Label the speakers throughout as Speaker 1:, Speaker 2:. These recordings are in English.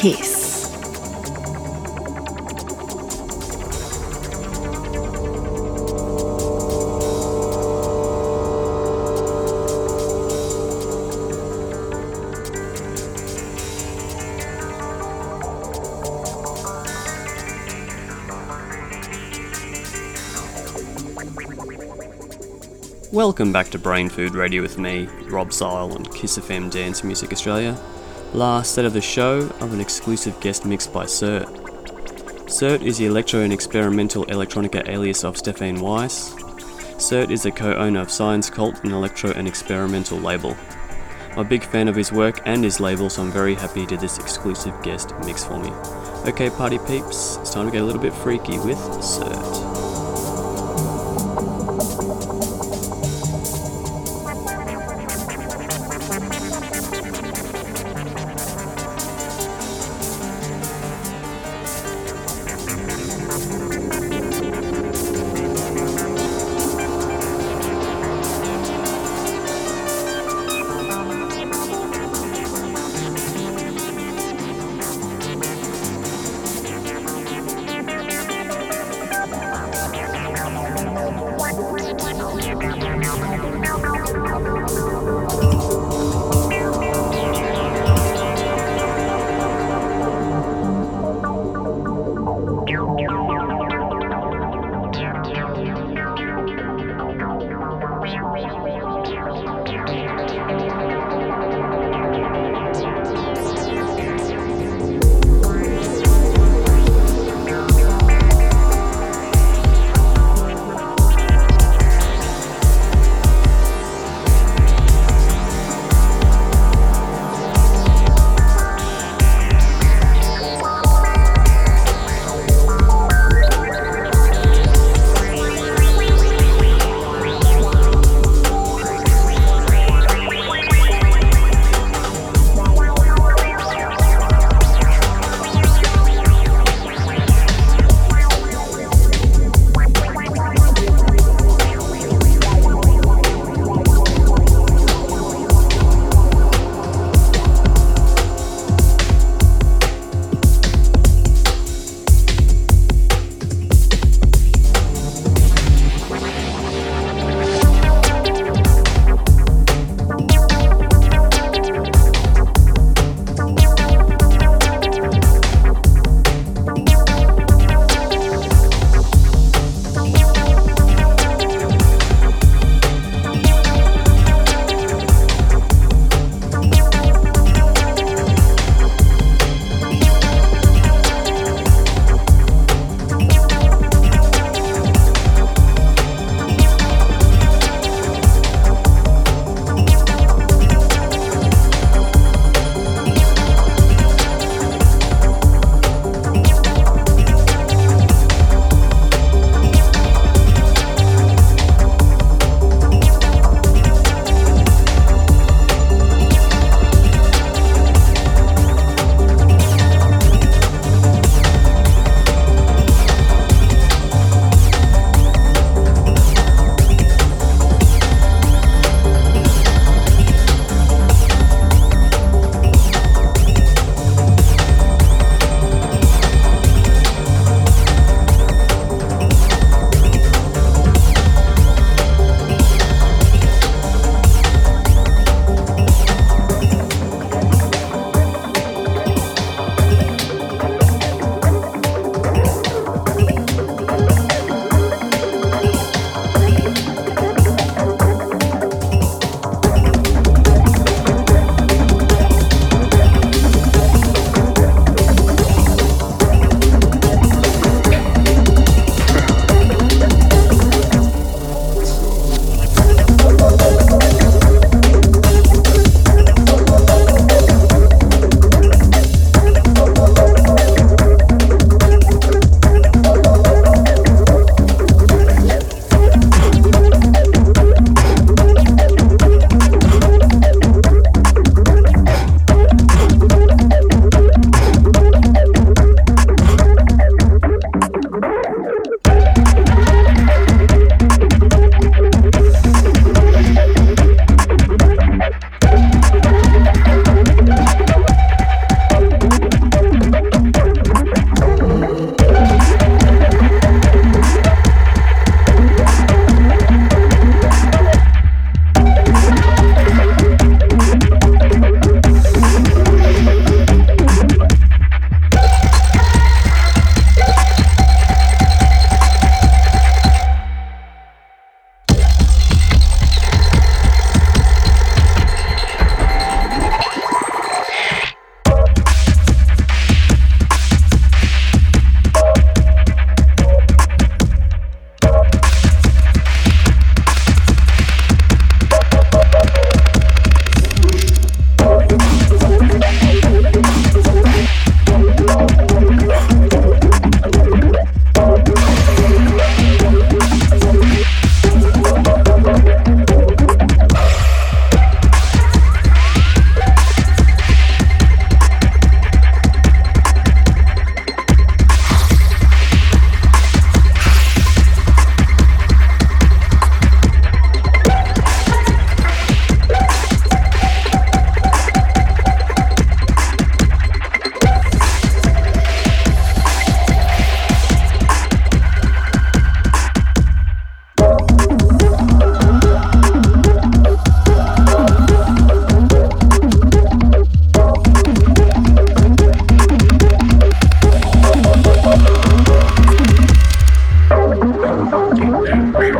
Speaker 1: Kiss.
Speaker 2: Welcome back to Brain Food Radio with me, Rob Zile on Kiss FM Dance Music Australia. Last set of the show of an exclusive guest mix by Syrte. Syrte is the electro and experimental electronica alias of Stefan Weise. Syrte is a co-owner of Science Cult, an electro and experimental label. I'm a big fan of his work and his label, so I'm very happy he did this exclusive guest mix for me. Okay, party peeps, it's time to get a little bit freaky with Syrte.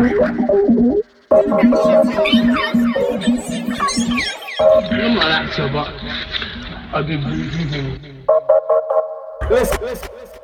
Speaker 1: No more that, so, but I've been. Listen, listen,
Speaker 2: listen.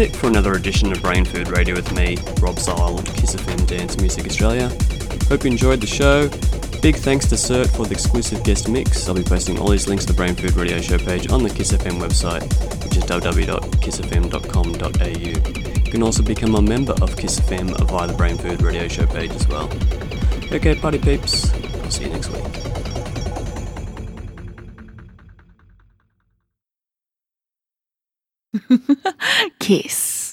Speaker 2: It for another edition of Brain Food Radio with me, Rob Zile on Kiss FM Dance Music Australia. Hope you enjoyed the show. Big thanks to Syrte for the exclusive guest mix. I'll be posting all these links to the Brain Food Radio show page on the Kiss FM website, which is www.kissfm.com.au. You can also become a member of Kiss FM via the Brain Food Radio show page as well. Okay, party peeps. I'll see you next week.
Speaker 3: Kiss.